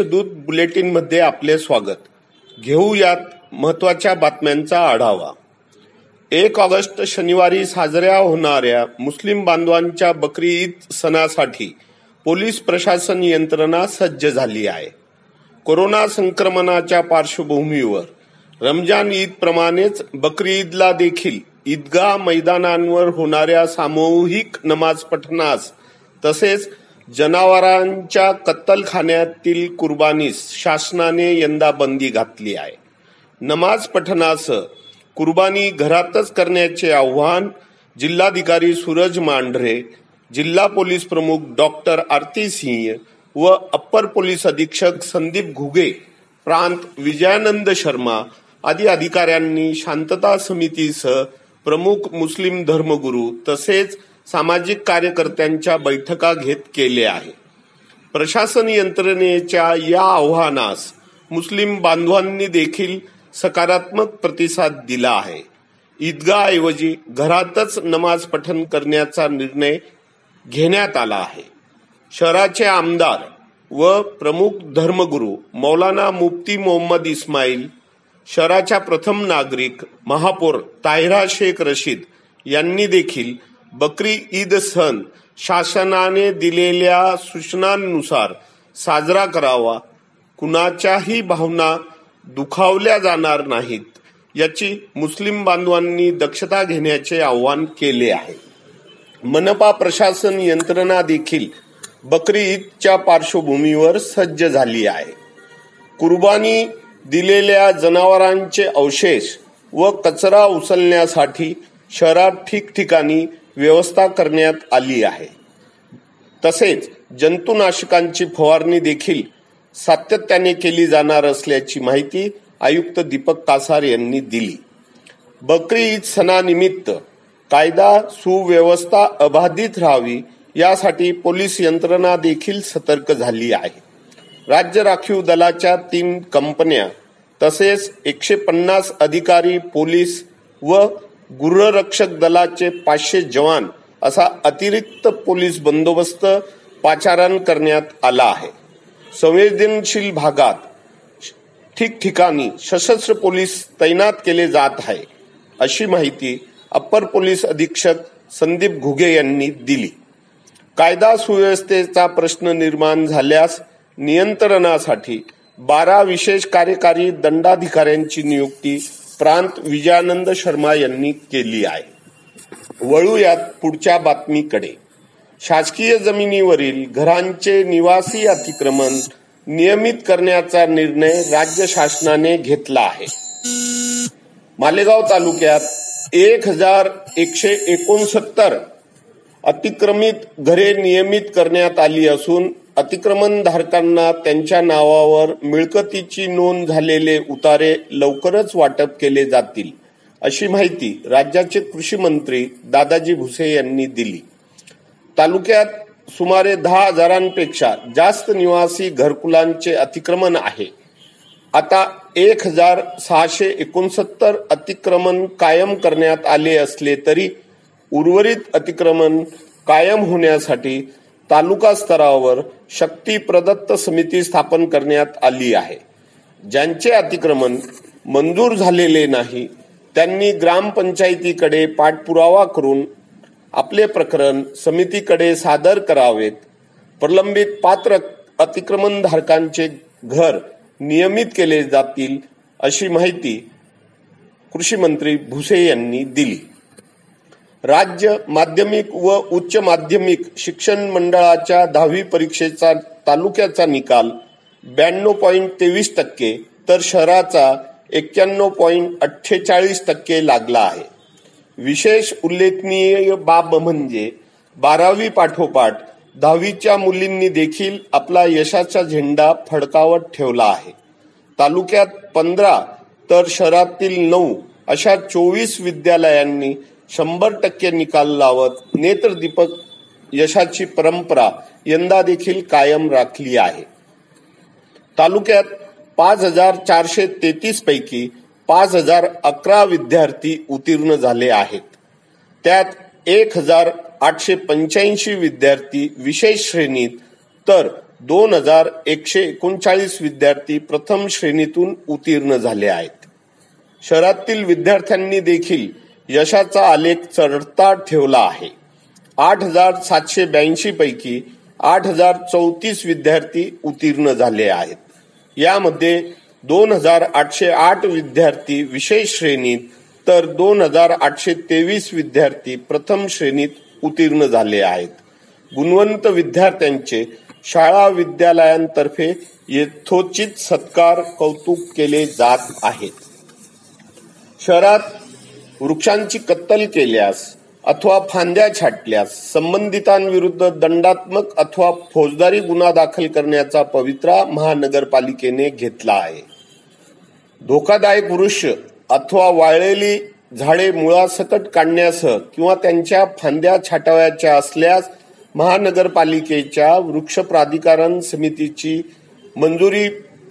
दूत बुलेटिनमध्ये आपले स्वागत. घेऊयात महत्त्वाच्या बातम्यांचा आढावा. एक ऑगस्ट शनिवारी साजऱ्या होणाऱ्या मुस्लिम बांधवांच्या बकरी ईद सणासाठी पोलीस प्रशासन यंत्रणा सज्ज झाली आहे. कोरोना संक्रमणाच्या पार्श्वभूमीवर रमजान ईद प्रमाणेच बकरी ईदला देखील ईदगाह मैदानांवर होणाऱ्या सामूहिक नमाज पठणास तसेच जनावरांच्या कत्तलखान्यातील कुर्बानीस शासनाने यंदा बंदी घातली आहे. नमाज पठणासह कुर्बानी घरातच करण्याचे आव्हान जिल्हाधिकारी सूरज मांढरे जिल्हा पोलीस प्रमुख डॉक्टर आरती सिंह व अप्पर पोलीस अधीक्षक संदीप घुगे प्रांत विजयानंद शर्मा आदी अधिकाऱ्यांनी शांतता समितीसह प्रमुख मुस्लिम धर्मगुरू तसेच सामाजिक कार्यकर्त्यांच्या बैठका घेत केले आहे. प्रशासन यंत्रणेच्या या आव्हानास मुस्लिम बांधवांनी देखील सकारात्मक प्रतिसाद दिला आहे. ईदगाऐवजी घरातच नमाज पठण करण्याचा निर्णय घेण्यात आला आहे. शहराचे आमदार व प्रमुख धर्मगुरू मौलाना मुफ्ती मोहम्मद इस्माईल शहराच्या प्रथम नागरिक महापौर ताहिरा शेख रशीद यांनी देखील बकरी ईद सण शासनाने दिलेल्या सूचनांनुसार साजरा करावा. कुणाच्याही भावना दुखावल्या जाणार नाहीत याची मुस्लिम बांधवांनी दक्षता घेण्याचे आवाहन केले आहे. मनपा प्रशासन यंत्रणा देखील बकरी ईदच्या पार्श्वभूमीवर सज्ज झाली आहे. कुर्बानी दिलेल्या जनावरांचे अवशेष व कचरा उचलण्यासाठी शहरात ठिकठिकाणी व्यवस्था करण्यात आली आहे. तसेच जंतुनाशकांची फवारणी देखील सातत्याने केली जाणार असल्याची माहिती आयुक्त दीपक कासार यांनी दिली. बकरी ईद सणानिमित्त कायदा सुव्यवस्था अबाधित राहावी यासाठी पोलीस यंत्रणा देखील सतर्क झाली आहे. राज्य राखीव दलाच्या तीन कंपन्या तसेच एकशे पन्नास अधिकारी पोलीस व गृहरक्षक दलाचे पाचशे जवान असा अतिरिक्त पोलीस बंदोबस्त पाचारण करण्यात आला आहे. संवेदनशील भागात ठिकठिकाणी सशस्त्र पोलीस तैनात केले जात आहे अशी माहिती अप्पर पोलीस अधीक्षक संदीप घुगे यांनी दिली. कायदा सुव्यवस्थेचा प्रश्न निर्माण झाल्यास नियंत्रणासाठी बारा विशेष कार्यकारी दंडाधिकाऱ्यांची नियुक्ती प्रांत विजयानंद शर्मा यांनी केली आहे. वळूयात पुढच्या बातमीकडे. शासकीय जमिनीवरील घरांचे निवासी अतिक्रमण नियमित करण्याचा निर्णय राज्य शासनाने घेतला आहे. मालेगाव तालुक्यात एक हजार एकशे एकोणसत्तर अतिक्रमित घरे नियमित करण्यात आली असून अतिक्रमण धारकांना त्यांच्या नावावर मिळकतीची नोंद झालेले उतारे लवकरच वाटप केले जातील अशी माहिती राज्याचे कृषी मंत्री दादाजी भुसे यांनी दिली. तालुक्यात सुमारे दहा हजारांपेक्षा जास्त निवासी घरकुलांचे अतिक्रमण आहे. आता एक हजार सहाशे एकोणसत्तर अतिक्रमण कायम करण्यात आले असले तरी उर्वरित अतिक्रमण कायम होण्यासाठी तालुका स्तरावर शक्ती प्रदत्त समिती स्थापन करण्यात आली आहे. ज्यांचे अतिक्रमण मंजूर झालेले नाही त्यांनी ग्रामपंचायतीकडे पाठपुरावा करून आपले प्रकरण समितीकडे सादर करावेत. प्रलंबित पात्र अतिक्रमणधारकांचे घर नियमित केले जातील अशी माहिती कृषी मंत्री भुसे यांनी दिली. राज्य माध्यमिक व उच्च माध्यमिक शिक्षण मंडळाच्या दहावी परीक्षेचा तालुक्याचा निकाल ब्याण्णव पॉईंट तेवीस टक्के तर शहराचा एक्क्याण्णव पॉईंट अठ्ठेचाळीस टक्के लागला आहे. विशेष उल्लेखनीय बाब म्हणजे बारावी पाठोपाठ दहावीच्या मुलींनी देखील आपला यशाचा झेंडा फडकावत ठेवला आहे. तालुक्यात पंधरा तर शहरातील नऊ अशा चोवीस विद्यालयांनी शंभर टक्के निकाल लावत नेत्रदीपक यशाची परंपरा यंदा देखील कायम राखली आहे. तालुक्यात पाच हजार चारशे तेहतीस पैकी पाच हजार अकरा विद्यार्थी उत्तीर्ण झाले आहेत. त्यात एक हजार आठशे पंच्याऐंशी विद्यार्थी विशेष श्रेणीत तर दोन हजार एकशे एकोणचाळीस विद्यार्थी प्रथम श्रेणीतून उत्तीर्ण झाले आहेत. शहरातील विद्यार्थ्यांनी देखील यशाचा आलेख चढता ठेवला आहे. आठ हजार सातशे ब्याऐंशी पैकी आठ हजार चौतीस विद्यार्थी उत्तीर्ण झाले आहेत. यामध्ये दोन हजार आठशे आठ विद्यार्थी विशेष श्रेणीत तर दोन हजार आठशे तेवीस विद्यार्थी प्रथम श्रेणीत उत्तीर्ण झाले आहेत. गुणवंत विद्यार्थ्यांचे शाळा विद्यालयांतर्फे यथोचित सत्कार कौतुक केले जात आहेत. शहरात वृक्षांची कत्तल केल्यास अथवा फांद्या छाटल्यास संबंधितांविरुद्ध दंडात्मक अथवा फौजदारी गुन्हा दाखल करण्याचा पवित्रा महानगरपालिकेने घेतला आहे. धोकादायक वृक्ष अथवा वाळलेली झाडे मुळासकट काढण्यासह किंवा त्यांच्या फांद्या छाटाव्याच्या असल्यास महानगरपालिकेच्या वृक्ष प्राधिकरण समितीची मंजुरी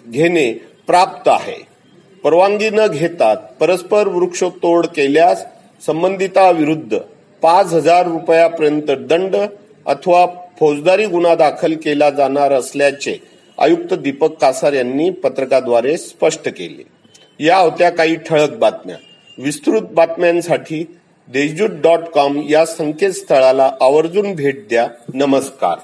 घेणे प्राप्त आहे. परवानगी न घेतात परस्पर वृक्षतोड केल्यास संबंधिताविरुद्ध पाच हजार रुपयापर्यंत दंड अथवा फौजदारी गुन्हा दाखल केला जाणार असल्याचे आयुक्त दीपक कासार यांनी पत्रकाद्वारे स्पष्ट केले. या होत्या काही ठळक बातम्या. विस्तृत बातम्यांसाठी देशजूत डॉट कॉम या संकेतस्थळाला आवर्जून भेट द्या. नमस्कार.